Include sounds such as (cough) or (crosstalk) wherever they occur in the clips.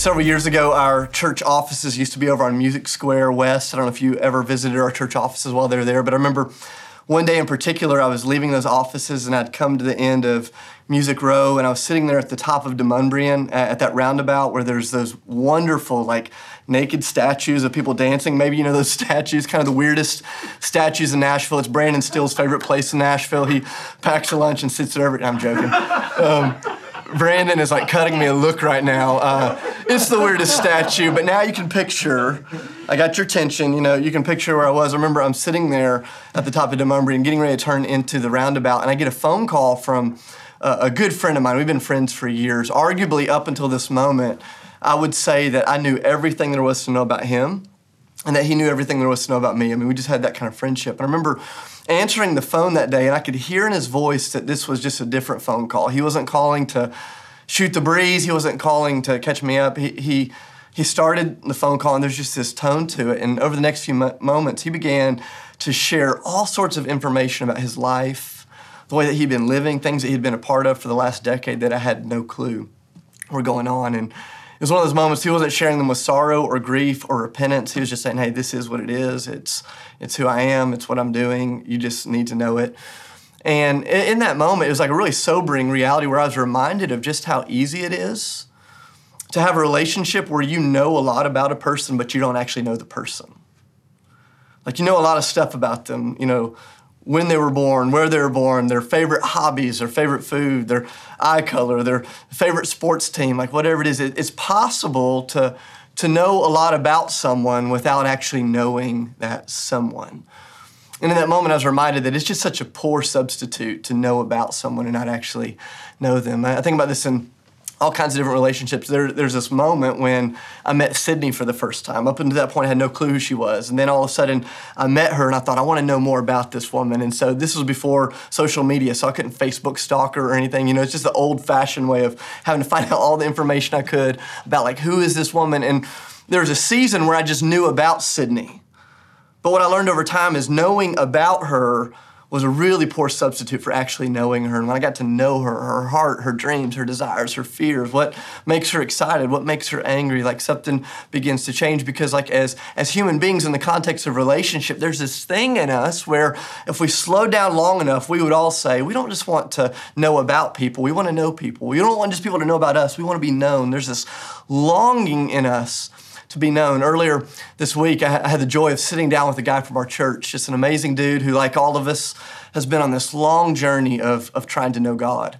several years ago, our church offices used to be over on Music Square West. I don't know if you ever visited our church offices while they were there, but I remember one day in particular, I was leaving those offices and I'd come to the end of Music Row and I was sitting there at the top of Demonbreun at, at that roundabout where there's those wonderful, like, naked statues of people dancing. Maybe you know those (laughs) statues, kind of the weirdest statues in Nashville. It's Brandon Steele's favorite place in Nashville. He packs a lunch and sits there every. I'm joking. Um, Brandon is like cutting me a look right now. Uh, it's the weirdest statue, but now you can picture. I got your attention. You know, you can picture where I was. I remember I'm sitting there at the top of Demonbreun getting ready to turn into the roundabout, and I get a phone call from uh, a good friend of mine. We've been friends for years. Arguably, up until this moment, I would say that I knew everything there was to know about him, and that he knew everything there was to know about me. I mean, we just had that kind of friendship. And I remember answering the phone that day, and I could hear in his voice that this was just a different phone call. He wasn't calling to shoot the breeze. He wasn't calling to catch me up. He, he, he started the phone call, and there's just this tone to it. And over the next few mo- moments, he began to share all sorts of information about his life, the way that he'd been living, things that he'd been a part of for the last decade that I had no clue were going on. And it was one of those moments he wasn't sharing them with sorrow or grief or repentance. He was just saying, "Hey, this is what it is. It's it's who I am. It's what I'm doing. You just need to know it." And in that moment, it was like a really sobering reality where I was reminded of just how easy it is to have a relationship where you know a lot about a person, but you don't actually know the person. Like you know a lot of stuff about them, you know, when they were born, where they were born, their favorite hobbies, their favorite food, their eye color, their favorite sports team, like whatever it is. It's possible to, to know a lot about someone without actually knowing that someone. And in that moment, I was reminded that it's just such a poor substitute to know about someone and not actually know them. I think about this in all kinds of different relationships. There, there's this moment when I met Sydney for the first time. Up until that point, I had no clue who she was. And then all of a sudden, I met her and I thought, I want to know more about this woman. And so this was before social media, so I couldn't Facebook stalk her or anything. You know, it's just the old fashioned way of having to find out all the information I could about, like, who is this woman? And there was a season where I just knew about Sydney. But what I learned over time is knowing about her was a really poor substitute for actually knowing her. And when I got to know her, her heart, her dreams, her desires, her fears, what makes her excited, what makes her angry, like something begins to change because like as as human beings in the context of relationship, there's this thing in us where if we slow down long enough, we would all say, we don't just want to know about people, we want to know people. We don't want just people to know about us, we want to be known. There's this longing in us to be known. Earlier this week, I had the joy of sitting down with a guy from our church, just an amazing dude who, like all of us, has been on this long journey of, of trying to know God.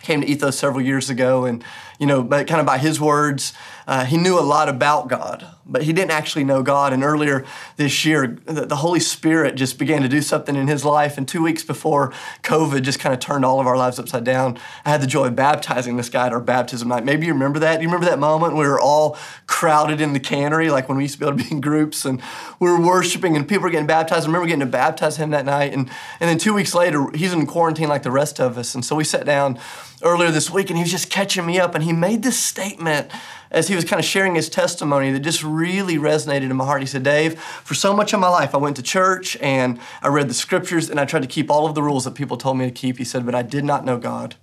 Came to Ethos several years ago, and you know, but kind of by his words, uh, he knew a lot about God, but he didn't actually know God. And earlier this year, the, Holy Spirit just began to do something in his life. And two weeks before COVID just kind of turned all of our lives upside down, I had the joy of baptizing this guy at our baptism night. Maybe you remember that. You remember that moment we were all crowded in the cannery, like when we used to be able to be in groups and we were worshiping and people were getting baptized? I remember getting to baptize him that night. And, and then two weeks later, he's in quarantine like the rest of us. And so we sat down earlier this week and he was just catching me up and he made this statement as he was kind of sharing his testimony that just really resonated in my heart. He said, Dave, for so much of my life, I went to church and I read the scriptures and I tried to keep all of the rules that people told me to keep. He said, but I did not know God.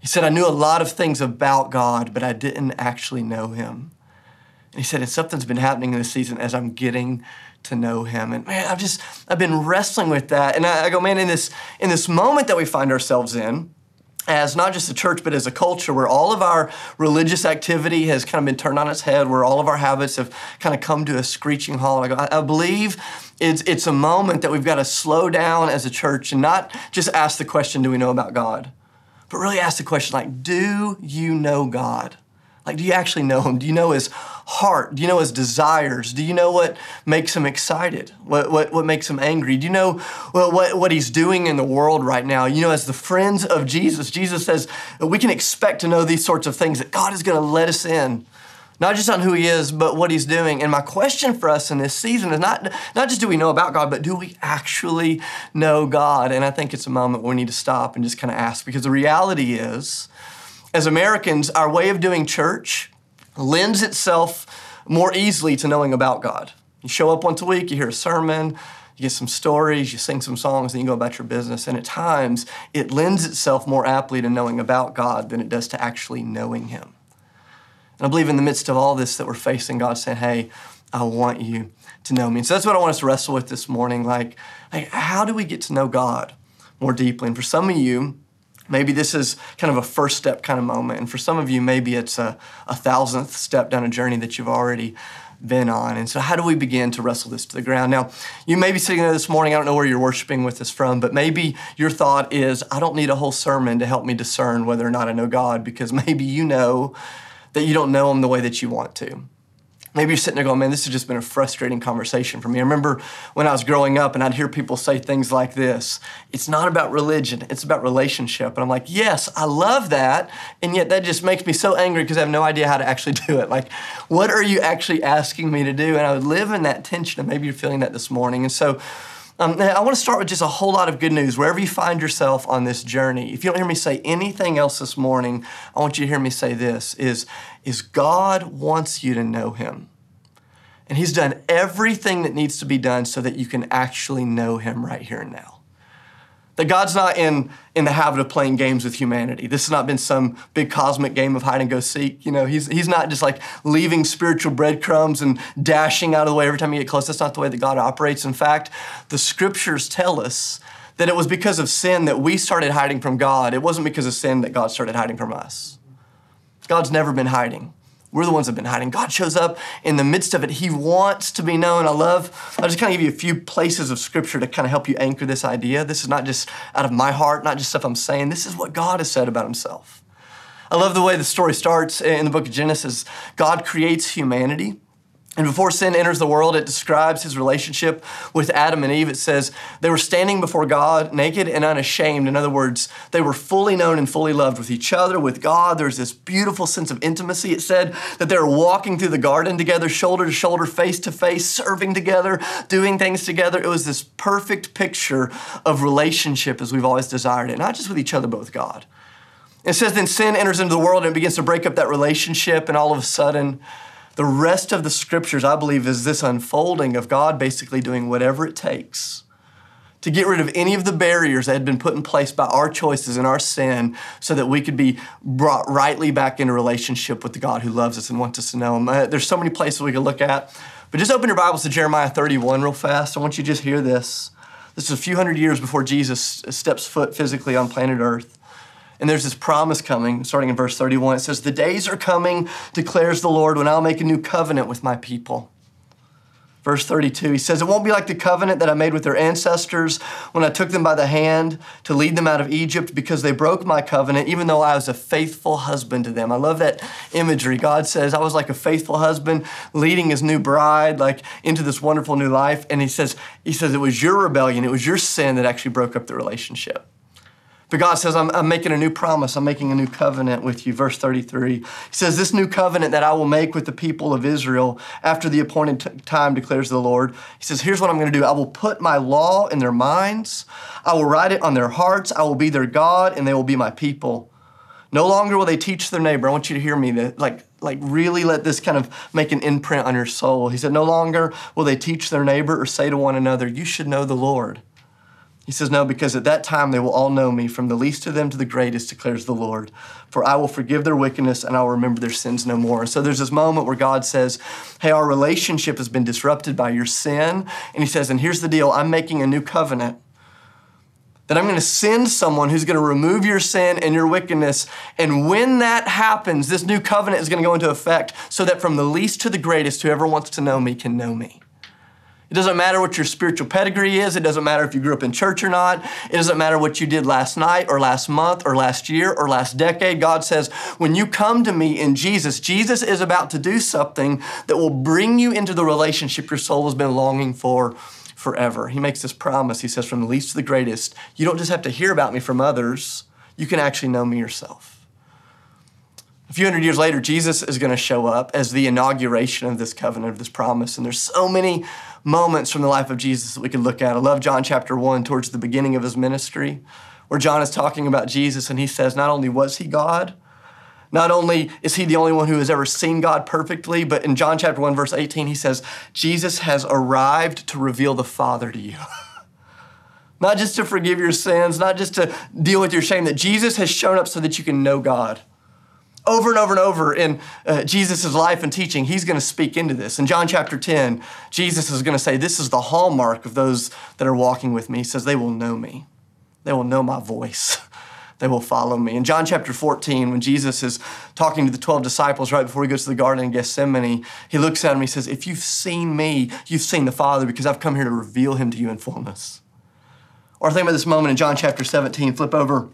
He said, I knew a lot of things about God, but I didn't actually know him. And he said, and something's been happening in this season as I'm getting to know him. And man, I've just, I've been wrestling with that. And I, I go, man, in this, in this moment that we find ourselves in, as not just a church, but as a culture where all of our religious activity has kind of been turned on its head, where all of our habits have kind of come to a screeching halt. I, believe it's, it's a moment that we've got to slow down as a church and not just ask the question, do we know about God? But really ask the question, like, do you know God? Like, do you actually know him? Do you know his heart? Do you know his desires? Do you know what makes him excited? What, what, what makes him angry? Do you know well, what, what he's doing in the world right now? You know, as the friends of Jesus, Jesus says we can expect to know these sorts of things, that God is going to let us in not just on who he is, but what he's doing. And my question for us in this season is not, not just do we know about God, but do we actually know God? And I think it's a moment where we need to stop and just kind of ask because the reality is as Americans, our way of doing church lends itself more easily to knowing about God. You show up once a week, you hear a sermon, you get some stories, you sing some songs, and you go about your business. And at times, it lends itself more aptly to knowing about God than it does to actually knowing Him. And I believe in the midst of all this that we're facing, God saying, hey, I want you to know me. And so that's what I want us to wrestle with this morning. Like, like how do we get to know God more deeply? And for some of you, maybe this is kind of a first step kind of moment. And for some of you, maybe it's a, a thousandth step down a journey that you've already been on. And so, how do we begin to wrestle this to the ground? Now, you may be sitting there this morning, I don't know where you're worshiping with us from, but maybe your thought is, I don't need a whole sermon to help me discern whether or not I know God, because (laughs) maybe you know that you don't know Him the way that you want to. Maybe you're sitting there going, man, this has just been a frustrating conversation for me. I remember when I was growing up and I'd hear people say things like this it's not about religion, it's about relationship. And I'm like, yes, I love that. And yet that just makes me so angry because I have no idea how to actually do it. Like, what are you actually asking me to do? And I would live in that tension, and maybe you're feeling that this morning. And so, um, I want to start with just a whole lot of good news wherever you find yourself on this journey. If you don't hear me say anything else this morning, I want you to hear me say this is, is God wants you to know him. And he's done everything that needs to be done so that you can actually know him right here and now. That God's not in, in the habit of playing games with humanity. This has not been some big cosmic game of hide and go seek. You know, he's, he's not just like leaving spiritual breadcrumbs and dashing out of the way every time you get close. That's not the way that God operates. In fact, the scriptures tell us that it was because of sin that we started hiding from God. It wasn't because of sin that God started hiding from us. God's never been hiding. We're the ones that have been hiding. God shows up in the midst of it. He wants to be known. I love, I'll just kind of give you a few places of scripture to kind of help you anchor this idea. This is not just out of my heart, not just stuff I'm saying. This is what God has said about himself. I love the way the story starts in the book of Genesis. God creates humanity. And before sin enters the world, it describes his relationship with Adam and Eve. It says they were standing before God naked and unashamed. In other words, they were fully known and fully loved with each other, with God. There's this beautiful sense of intimacy. It said that they were walking through the garden together, shoulder to shoulder, face to face, serving together, doing things together. It was this perfect picture of relationship as we've always desired it, not just with each other, but with God. It says then sin enters into the world and begins to break up that relationship, and all of a sudden, the rest of the scriptures, I believe, is this unfolding of God basically doing whatever it takes to get rid of any of the barriers that had been put in place by our choices and our sin so that we could be brought rightly back into relationship with the God who loves us and wants us to know Him. Uh, there's so many places we could look at, but just open your Bibles to Jeremiah 31 real fast. I want you to just hear this. This is a few hundred years before Jesus steps foot physically on planet Earth. And there's this promise coming, starting in verse 31. It says, The days are coming, declares the Lord, when I'll make a new covenant with my people. Verse 32, he says, It won't be like the covenant that I made with their ancestors when I took them by the hand to lead them out of Egypt because they broke my covenant, even though I was a faithful husband to them. I love that imagery. God says, I was like a faithful husband leading his new bride, like into this wonderful new life. And he says, he says, it was your rebellion, it was your sin that actually broke up the relationship. But God says, I'm, I'm, making a new promise. I'm making a new covenant with you. Verse 33. He says, This new covenant that I will make with the people of Israel after the appointed t- time, declares the Lord. He says, Here's what I'm going to do I will put my law in their minds, I will write it on their hearts, I will be their God, and they will be my people. No longer will they teach their neighbor. I want you to hear me. That, like, like really let this kind of make an imprint on your soul. He said, No longer will they teach their neighbor or say to one another, You should know the Lord. He says, No, because at that time they will all know me, from the least of them to the greatest, declares the Lord. For I will forgive their wickedness and I will remember their sins no more. And so there's this moment where God says, Hey, our relationship has been disrupted by your sin. And He says, And here's the deal I'm making a new covenant. That I'm going to send someone who's going to remove your sin and your wickedness. And when that happens, this new covenant is going to go into effect so that from the least to the greatest, whoever wants to know me can know me. It doesn't matter what your spiritual pedigree is. It doesn't matter if you grew up in church or not. It doesn't matter what you did last night or last month or last year or last decade. God says, when you come to me in Jesus, Jesus is about to do something that will bring you into the relationship your soul has been longing for forever. He makes this promise. He says, from the least to the greatest, you don't just have to hear about me from others, you can actually know me yourself. A few hundred years later, Jesus is going to show up as the inauguration of this covenant, of this promise. And there's so many moments from the life of Jesus that we could look at. I love John chapter 1 towards the beginning of his ministry, where John is talking about Jesus and he says, not only was he God, not only is he the only one who has ever seen God perfectly, but in John chapter 1, verse 18, he says, Jesus has arrived to reveal the Father to you. (laughs) not just to forgive your sins, not just to deal with your shame, that Jesus has shown up so that you can know God over and over and over in uh, Jesus' life and teaching, he's going to speak into this. In John chapter 10, Jesus is going to say, This is the hallmark of those that are walking with me. He says, They will know me, they will know my voice. (laughs) They will follow me. In John chapter 14, when Jesus is talking to the 12 disciples right before he goes to the Garden in Gethsemane, he looks at them and he says, If you've seen me, you've seen the Father because I've come here to reveal him to you in fullness. Or think about this moment in John chapter 17. Flip over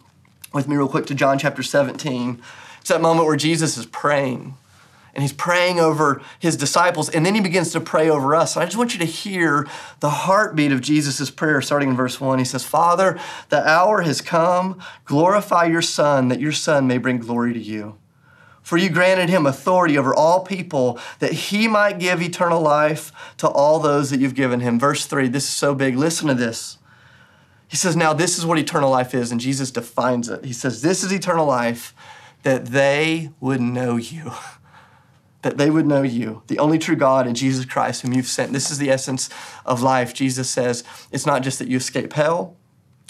with me real quick to John chapter 17. It's that moment where Jesus is praying and he's praying over his disciples and then he begins to pray over us. And I just want you to hear the heartbeat of Jesus' prayer starting in verse 1. He says, Father, the hour has come. Glorify your Son, that your Son may bring glory to you. For you granted him authority over all people that he might give eternal life to all those that you've given him. Verse 3, this is so big. Listen to this. He says, Now this is what eternal life is, and Jesus defines it. He says, This is eternal life, that they would know you. (laughs) that they would know you, the only true God and Jesus Christ, whom you've sent. This is the essence of life. Jesus says, It's not just that you escape hell.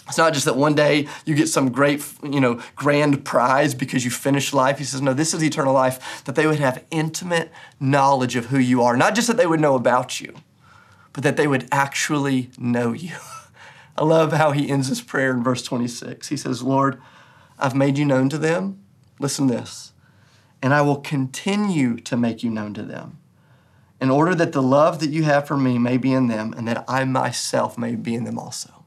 It's not just that one day you get some great, you know, grand prize because you finish life. He says, no, this is eternal life, that they would have intimate knowledge of who you are. Not just that they would know about you, but that they would actually know you. (laughs) I love how he ends his prayer in verse 26. He says, Lord, I've made you known to them. Listen to this. And I will continue to make you known to them in order that the love that you have for me may be in them and that I myself may be in them also.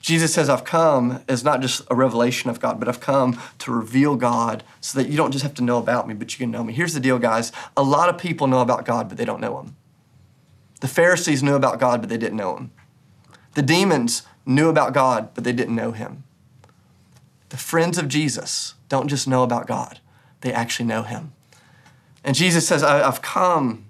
Jesus says, I've come as not just a revelation of God, but I've come to reveal God so that you don't just have to know about me, but you can know me. Here's the deal, guys. A lot of people know about God, but they don't know Him. The Pharisees knew about God, but they didn't know Him. The demons knew about God, but they didn't know him. The friends of Jesus don't just know about God, they actually know him. And Jesus says, I've come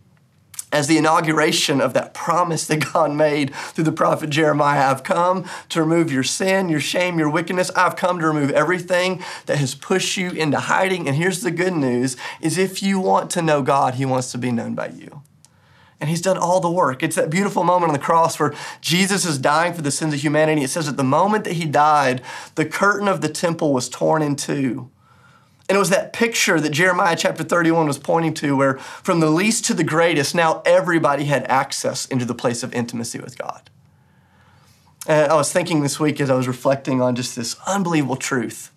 as the inauguration of that promise that God made through the prophet Jeremiah. I've come to remove your sin, your shame, your wickedness. I've come to remove everything that has pushed you into hiding. And here's the good news is if you want to know God, he wants to be known by you. And he's done all the work. It's that beautiful moment on the cross where Jesus is dying for the sins of humanity. It says at the moment that he died, the curtain of the temple was torn in two. And it was that picture that Jeremiah chapter 31 was pointing to, where from the least to the greatest, now everybody had access into the place of intimacy with God. And I was thinking this week as I was reflecting on just this unbelievable truth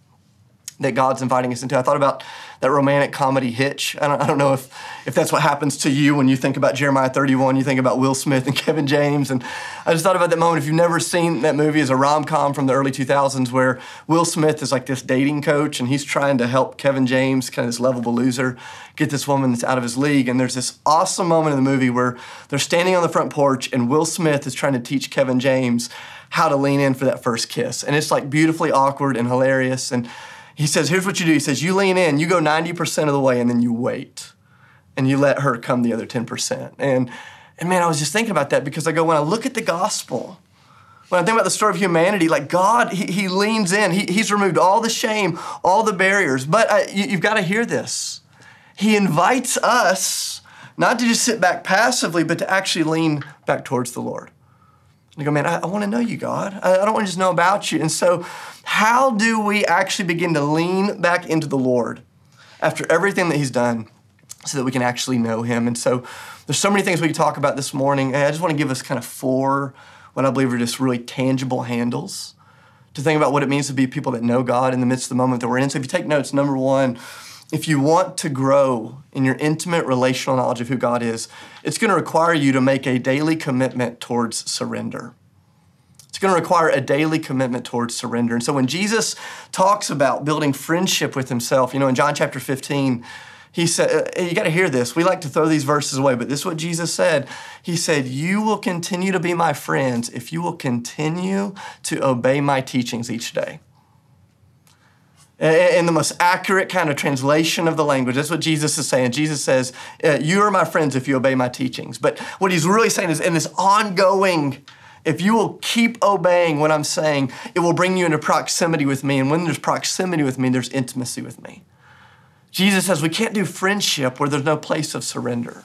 that God's inviting us into. I thought about that romantic comedy Hitch. I don't, I don't know if, if that's what happens to you when you think about Jeremiah 31, you think about Will Smith and (laughs) Kevin James. And I just thought about that moment. If you've never seen that movie, as a rom com from the early 2000s where Will Smith is like this dating coach and he's trying to help Kevin James, kind of this lovable loser, get this woman that's out of his league. And there's this awesome moment in the movie where they're standing on the front porch and Will Smith is trying to teach Kevin James how to lean in for that first kiss. And it's like beautifully awkward and hilarious. And he says, here's what you do. He says, you lean in, you go 90% of the way, and then you wait. And you let her come the other 10%. And, and man, I was just thinking about that because I go, when I look at the gospel, when I think about the story of humanity, like God, He, he leans in. He, he's removed all the shame, all the barriers. But I, you, you've got to hear this. He invites us not to just sit back passively, but to actually lean back towards the Lord. And go, man, I, I want to know you, God. I, I don't want to just know about you. And so, how do we actually begin to lean back into the Lord after everything that He's done so that we can actually know Him? And so, there's so many things we can talk about this morning. I just want to give us kind of four, what I believe are just really tangible handles to think about what it means to be people that know God in the midst of the moment that we're in. So, if you take notes, number one, if you want to grow in your intimate relational knowledge of who God is, it's going to require you to make a daily commitment towards surrender. It's going to require a daily commitment towards surrender. And so when Jesus talks about building friendship with himself, you know, in John chapter 15, he said, uh, you got to hear this. We like to throw these verses away, but this is what Jesus said. He said, You will continue to be my friends if you will continue to obey my teachings each day in the most accurate kind of translation of the language. That's what Jesus is saying. Jesus says, uh, You are my friends if you obey my teachings. But what he's really saying is, in this ongoing, if you will keep obeying what I'm saying, it will bring you into proximity with me. And when there's proximity with me, there's intimacy with me. Jesus says we can't do friendship where there's no place of surrender.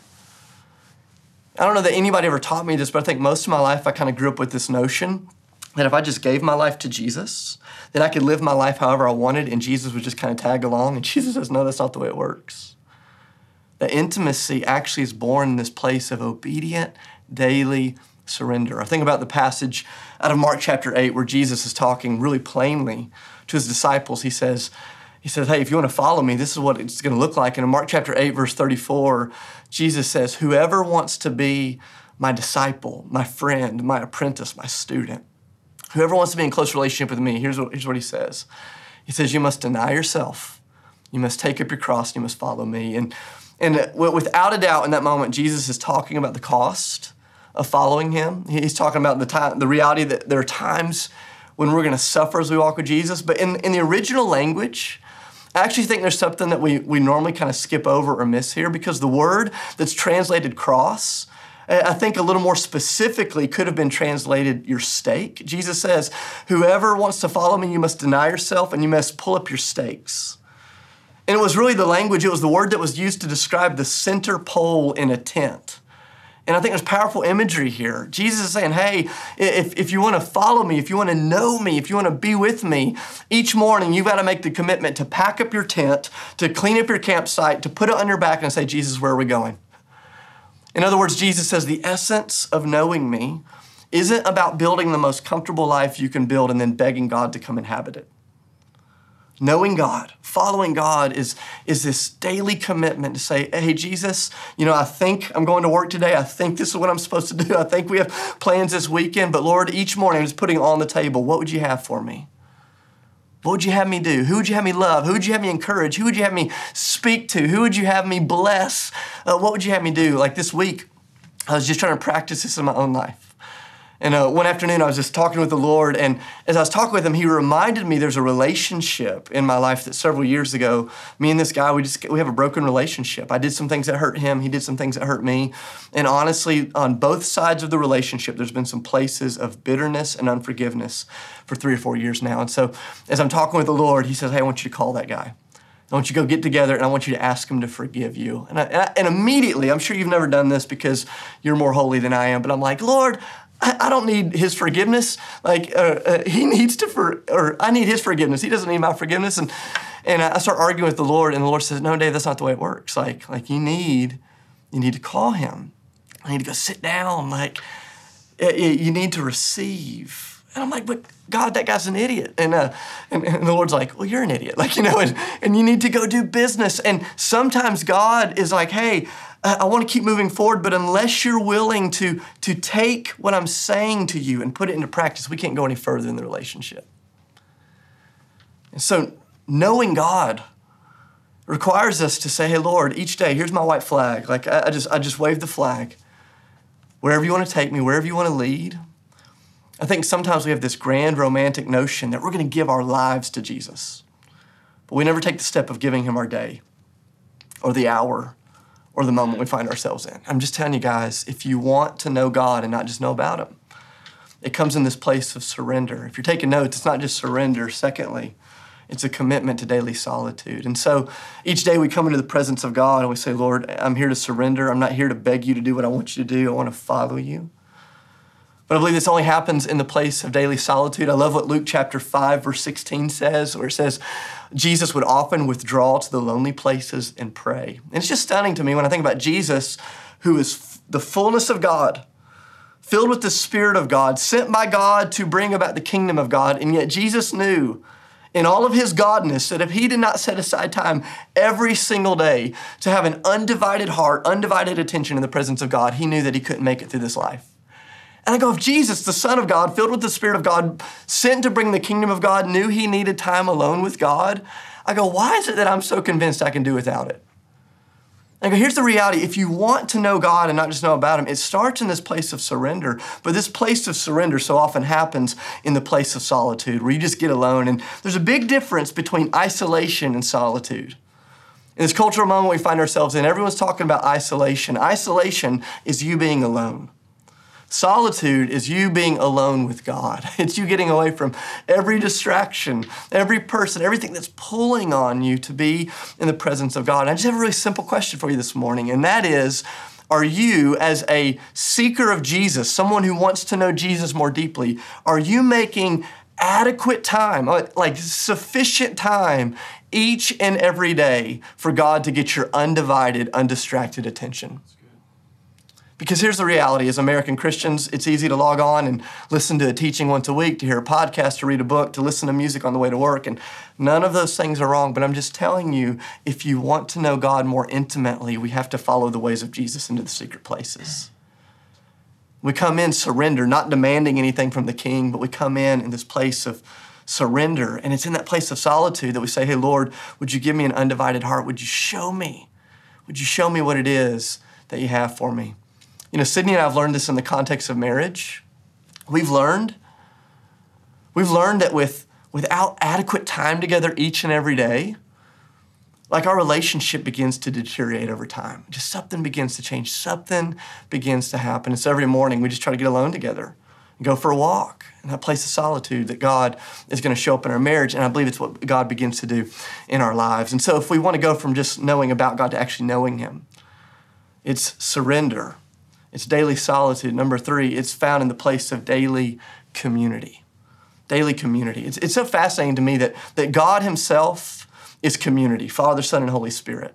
I don't know that anybody ever taught me this, but I think most of my life I kind of grew up with this notion that if I just gave my life to Jesus, that I could live my life however I wanted and Jesus would just kind of tag along. And (laughs) Jesus says, no, that's not the way it works. The intimacy actually is born in this place of obedient, daily surrender. I think about the passage out of Mark chapter 8 where Jesus is talking really plainly to his disciples. He says, he says, Hey, if you want to follow me, this is what it's going to look like. And in Mark chapter 8, verse 34, Jesus says, Whoever wants to be my disciple, my friend, my apprentice, my student, whoever wants to be in close relationship with me, here's what, here's what he says. He says, You must deny yourself, you must take up your cross, and you must follow me. And, and without a doubt, in that moment, Jesus is talking about the cost of following him. He's talking about the time, the reality that there are times when we're going to suffer as we walk with Jesus. But in, in the original language, I actually think there's something that we, we normally kind of skip over or miss here because the word that's translated cross, Uh, I think a little more specifically could have been translated your stake. Jesus says, Whoever wants to follow me, you must deny yourself and you must pull up your stakes. And it was really the language, it was the word that was used to describe the center pole in a tent. And I think there's powerful imagery here. Jesus is saying, hey, if, if you want to follow me, if you want to know me, if you want to be with me, each morning you've got to make the commitment to pack up your tent, to clean up your campsite, to put it on your back and say, Jesus, where are we going? In other words, Jesus says, the essence of knowing me isn't about building the most comfortable life you can build and then begging God to come inhabit it. Knowing God, following God is, is this daily commitment to say, hey, Jesus, you know, I think I'm going to work today. I think this is what I'm supposed to do. I think we have plans this weekend. But Lord, each morning I'm just putting on the table, what would you have for me? What would you have me do? Who would you have me love? Who would you have me encourage? Who would you have me speak to? Who would you have me bless? Uh, what would you have me do? Like this week, I was just trying to practice this in my own life. And uh, one afternoon, I was just talking with the Lord, and as I was talking with him, he reminded me there's a relationship in my life that several years ago, me and this guy, we just we have a broken relationship. I did some things that hurt him, he did some things that hurt me, and honestly, on both sides of the relationship, there's been some places of bitterness and unforgiveness for three or four years now. And so, as I'm talking with the Lord, he says, "Hey, I want you to call that guy." I want you to go get together and I want you to ask him to forgive you. And, I, and, I, and, immediately, I'm sure you've never done this because you're more holy than I am, but I'm like, Lord, I, don't need his forgiveness. Like uh, uh, he needs to for, or I need his forgiveness. He doesn't need my forgiveness. And and I start arguing with the Lord, and the Lord says, "No, Dave, that's not the way it works. Like like you need you need to call him. I need to go sit down. Like you need to receive." And I'm like, but God, that guy's an idiot. And, uh, and, and, the Lord's like, well, you're an idiot. (laughs) Like, you know, and, and you need to go do business. And sometimes God is like, hey, I want to keep moving forward, but unless you're willing to, to take what I'm saying to you and put it into practice, we can't go any further in the relationship. And so, knowing God requires us to say, hey, Lord, each day, here's my white flag. Like, I, I just, I just wave the flag. Wherever you want to take me, wherever you want to lead. I think sometimes we have this grand romantic notion that we're going to give our lives to Jesus, but we never take the step of giving him our day or the hour or the moment we find ourselves in. I'm just telling you guys, if you want to know God and not just know about Him, it comes in this place of surrender. If you're taking notes, it's not just surrender. Secondly, it's a commitment to daily solitude. And so each day we come into the presence of God and we say, Lord, I'm here to surrender. I'm not here to beg you to do what I want you to do. I want to follow you. But I believe this only happens in the place of daily solitude. I love what Luke chapter 5, verse 16 says, where it says, Jesus would often withdraw to the lonely places and pray. And it's just stunning to me when I think about Jesus, who is the fullness of God, filled with the Spirit of God, sent by God to bring about the kingdom of God. And yet Jesus knew in all of his godness that if he did not set aside time every single day to have an undivided heart, undivided attention in the presence of God, he knew that he couldn't make it through this life. And I go, if Jesus, the Son of God, filled with the Spirit of God, sent to bring the kingdom of God, knew he needed time alone with God, I go, why is it that I'm so convinced I can do without it? I go, here's the reality. If you want to know God and not just know about Him, it starts in this place of surrender. But this place of surrender so often happens in the place of solitude, where you just get alone. And there's a big difference between isolation and solitude. In this cultural moment we find ourselves in, everyone's talking about isolation. Isolation is you being alone. Solitude is you being alone with God. (laughs) It's you getting away from every distraction, every person, everything that's pulling on you to be in the presence of God. And I just have a really simple question for you this morning, and that is Are you, as a seeker of Jesus, someone who wants to know Jesus more deeply, are you making adequate time, uh, like sufficient time each and every day for God to get your undivided, undistracted attention? Because here's the reality as American Christians, it's easy to log on and listen to a teaching once a week, to hear a podcast, to read a book, to listen to music on the way to work. And none of those things are wrong. But I'm just telling you, if you want to know God more intimately, we have to follow the ways of Jesus into the secret places. We come in surrender, not demanding anything from the king, but we come in in this place of surrender. And it's in that place of solitude that we say, Hey, Lord, would you give me an undivided heart? Would you show me? Would you show me what it is that you have for me? You know, Sydney and I have learned this in the context of marriage. We've learned, we've learned that with, without adequate time together each and every day, like our relationship begins to deteriorate over time. Just something begins to change, something begins to happen. And so every morning we just try to get alone together and go for a walk in that place of solitude that God is going to show up in our marriage. And I believe it's what God begins to do in our lives. And so if we want to go from just knowing about God to actually knowing Him, it's surrender it's daily solitude. Number three, it's found in the place of daily community. Daily community. It's, it's so fascinating to me that, that God Himself is community Father, Son, and Holy Spirit.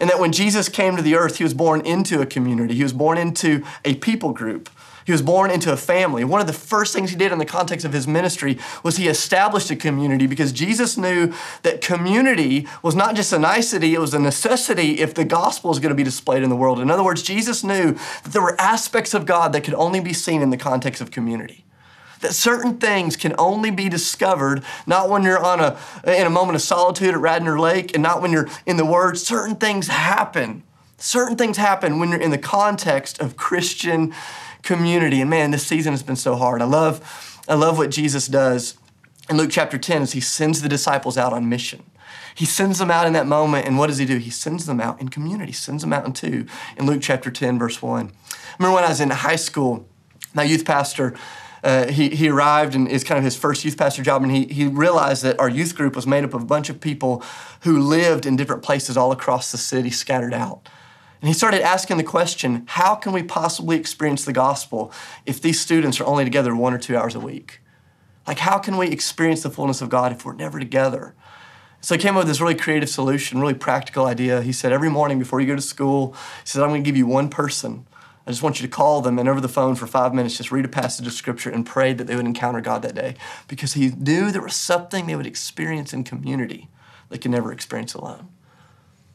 And that when Jesus came to the earth, He was born into a community, He was born into a people group. He was born into a family. One of the first things he did in the context of his ministry was he established a community because Jesus knew that community was not just a nicety, it was a necessity if the gospel is going to be displayed in the world. In other words, Jesus knew that there were aspects of God that could only be seen in the context of community that certain things can only be discovered not when you're on a in a moment of solitude at Radnor Lake and not when you're in the Word. Certain things happen. Certain things happen when you're in the context of Christian community. And man, this season has been so hard. I love, I love what Jesus does in Luke chapter 10 as he sends the disciples out on mission. He sends them out in that moment, and what does he do? He sends them out in community, sends them out in two in Luke chapter 10, verse 1. I remember when I was in high school, my youth pastor, uh, he, he arrived and is kind of his first youth pastor job, and he, he realized that our youth group was made up of a bunch of people who lived in different places all across the city, scattered out. And he started asking the question how can we possibly experience the gospel if these students are only together one or two hours a week? Like, how can we experience the fullness of God if we're never together? So he came up with this really creative solution, really practical idea. He said, every morning before you go to school, he said, I'm going to give you one person. I just want you to call them and over the phone for five minutes, just read a passage of scripture and pray that they would encounter God that day. Because he knew there was something they would experience in community they could never experience alone.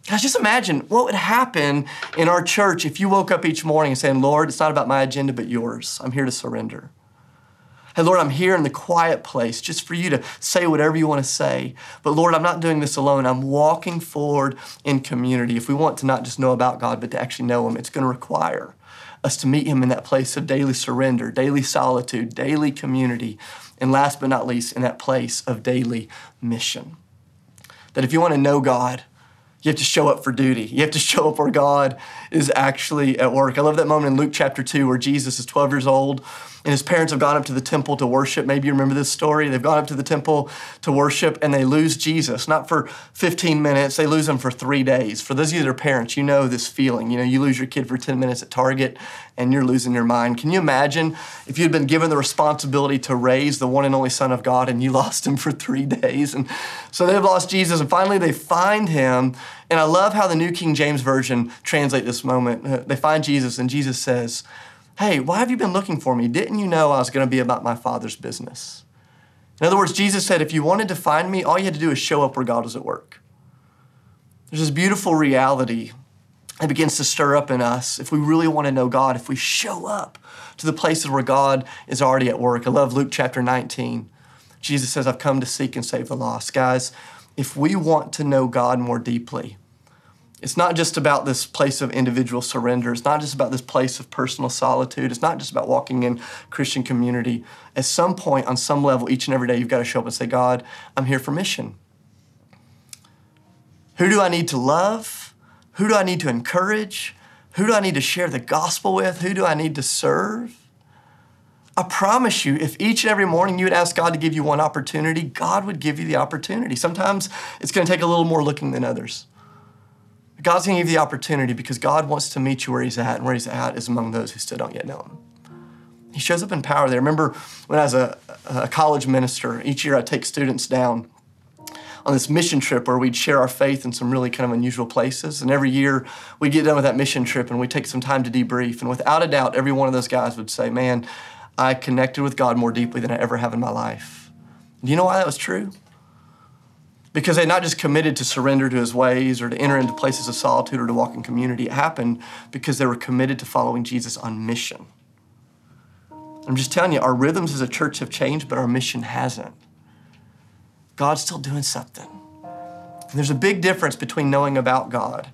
Guys, just imagine what would happen in our church if you woke up each morning and saying, Lord, it's not about my agenda, but yours. I'm here to surrender. Hey, Lord, I'm here in the quiet place just for you to say whatever you want to say. But Lord, I'm not doing this alone. I'm walking forward in community. If we want to not just know about God, but to actually know Him, it's going to require us to meet Him in that place of daily surrender, daily solitude, daily community, and last but not least, in that place of daily mission. That if you want to know God, you have to show up for duty. You have to (laughs) show up where God is actually at work. I love that moment in Luke chapter 2 where Jesus is 12 years old and his parents have gone up to the temple to worship. Maybe you remember this story. They've gone up to the temple to worship and they lose Jesus, not for 15 minutes, they lose him for three days. For those of you that are parents, you know this feeling. You know, you lose your kid for 10 minutes at Target and you're losing your mind. Can you imagine if you had been given the responsibility to raise the one and only Son of God and you (laughs) lost him for three days? And so they've lost Jesus and finally they find him. And I love how the New King James Version translate this moment. Uh, they find Jesus and Jesus says, Hey, why have you been looking for me? Didn't you know I was going to be about my Father's business? In other words, Jesus said, if you wanted to find me, all you had to do is show up where God was at work. There's this beautiful reality that begins to stir up in us if we really want to know God, if we show up to the places where God is already at work. I love Luke chapter 19. Jesus says, I've come to seek and save the lost. Guys, if we want to know God more deeply, it's not just about this place of individual surrender. It's not just about this place of personal solitude. It's not just about walking in Christian community. At some point, on some level, each and every day, you've got to show up and say, God, I'm here for mission. Who do I need to love? Who do I need to encourage? Who do I need to share the gospel with? Who do I need to serve? I promise you, if each and every morning you would ask God to give you one opportunity, God would give you the opportunity. Sometimes it's going to take a little more looking than others. God's going to give you the opportunity because God wants to meet you where He's at, and where He's at is among those who still don't yet know Him. He shows up in power there. Remember when I was a, a college minister, each year I'd take students down on this mission trip where we'd share our faith in some really kind of unusual places. And every year we'd get done with that mission trip and we'd take some time to debrief. And without a doubt, every one of those guys would say, Man, I connected with God more deeply than I ever have in my life. Do you know why that was true? Because they not just committed to surrender to his ways or to enter into places of solitude or to walk in community. It happened because they were committed to following Jesus on mission. I'm just telling you, our rhythms as a church have changed, but our mission hasn't. God's still doing something. And there's a big difference between knowing about God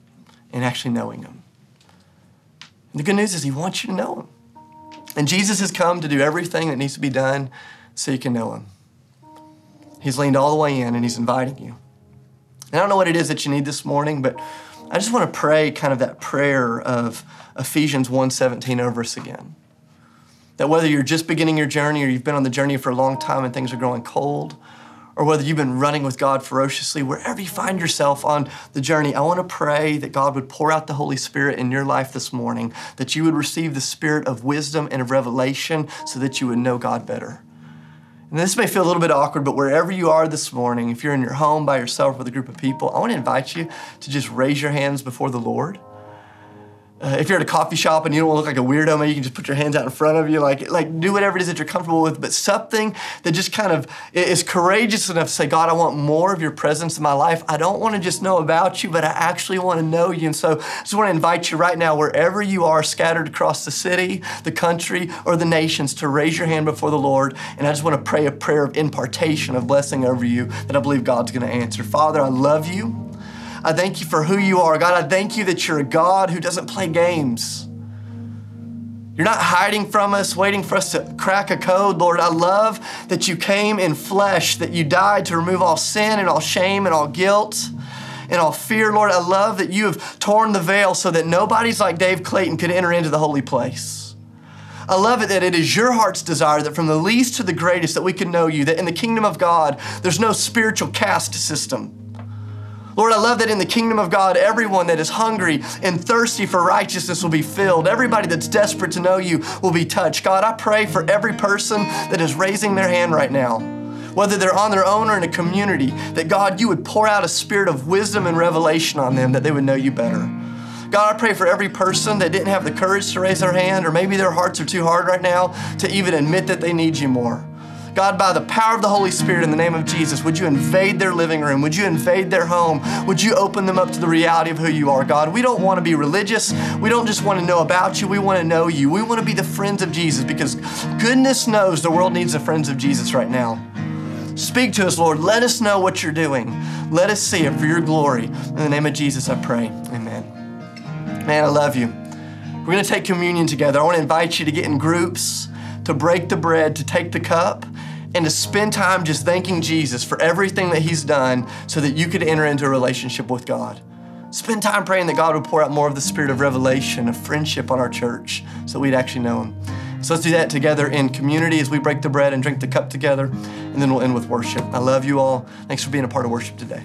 and actually knowing Him. And the good news is He wants you to know Him. And Jesus has come to do everything that needs to be done so you can know Him. He's leaned all the way in and He's inviting you. And I don't know what it is that you need this morning, but I just want to pray kind of that prayer of Ephesians 1:17 over us again. That whether you're just beginning your journey or you've been on the journey for a long time and things are growing cold, or whether you've been running with God ferociously, wherever you find yourself on the journey, I want to pray that God would pour out the Holy Spirit in your life this morning, that you would receive the spirit of wisdom and of revelation so that you would know God better. And this may feel a little bit awkward, but wherever you are this morning, if you're in your home by yourself with a group of people, I want to invite you to just raise your hands before the Lord. Uh, if you're at a coffee shop and you don't want to look like a weirdo, maybe you can just put your hands out in front of you, like like do whatever it is that you're comfortable with. But something that just kind of is courageous enough to say, God, I want more of your presence in my life. I don't want to just know about you, but I actually want to know you. And so, I just want to invite you right now, wherever you are, scattered across the city, the country, or the nations, to raise your hand before the Lord. And I just want to pray a prayer of impartation, of blessing over you that I believe God's going to answer. Father, I love you. I thank you for who you are. God, I thank you that you're a God who doesn't play games. You're not hiding from us, waiting for us to crack a code, Lord. I love that you came in flesh, that you died to remove all sin and all shame and all guilt and all fear, Lord. I love that you have torn the veil so that nobody's like Dave Clayton could enter into the holy place. I love it that it is your heart's desire that from the least to the greatest that we can know you, that in the kingdom of God, there's no spiritual caste system. Lord, I love that in the kingdom of God, everyone that is hungry and thirsty for righteousness will be filled. Everybody that's desperate to know you will be touched. God, I pray for every person that is raising their hand right now whether they're on their own or in a community, that God, you would pour out a spirit of wisdom and revelation on them that they would know you better. God, I pray for every person that didn't have the courage to raise their hand, or maybe their hearts are too hard right now to even admit that they need you more. God, by the power of the Holy Spirit in the name of Jesus, would you invade their living room? Would you invade their home? Would you open them up to the reality of who you are, God? We don't want to be religious. We don't just want to know about you. We want to know you. We want to be the friends of Jesus because goodness knows the world needs the friends of Jesus right now. Speak to us, Lord. Let us know what you're doing. Let us see it for your glory. In the name of Jesus, I pray. Amen. Man, I love you. We're going to take communion together. I want to invite you to get in groups, to break the bread, to take the cup and to spend time just thanking Jesus for everything that He's done so that you could enter into a relationship with God. Spend time praying that God would pour out more of the spirit of revelation, of friendship on our church so we'd actually know Him. So let's do that together in community as we break the bread and drink the cup together, and then we'll end with worship. I love you all. Thanks for being a part of worship today.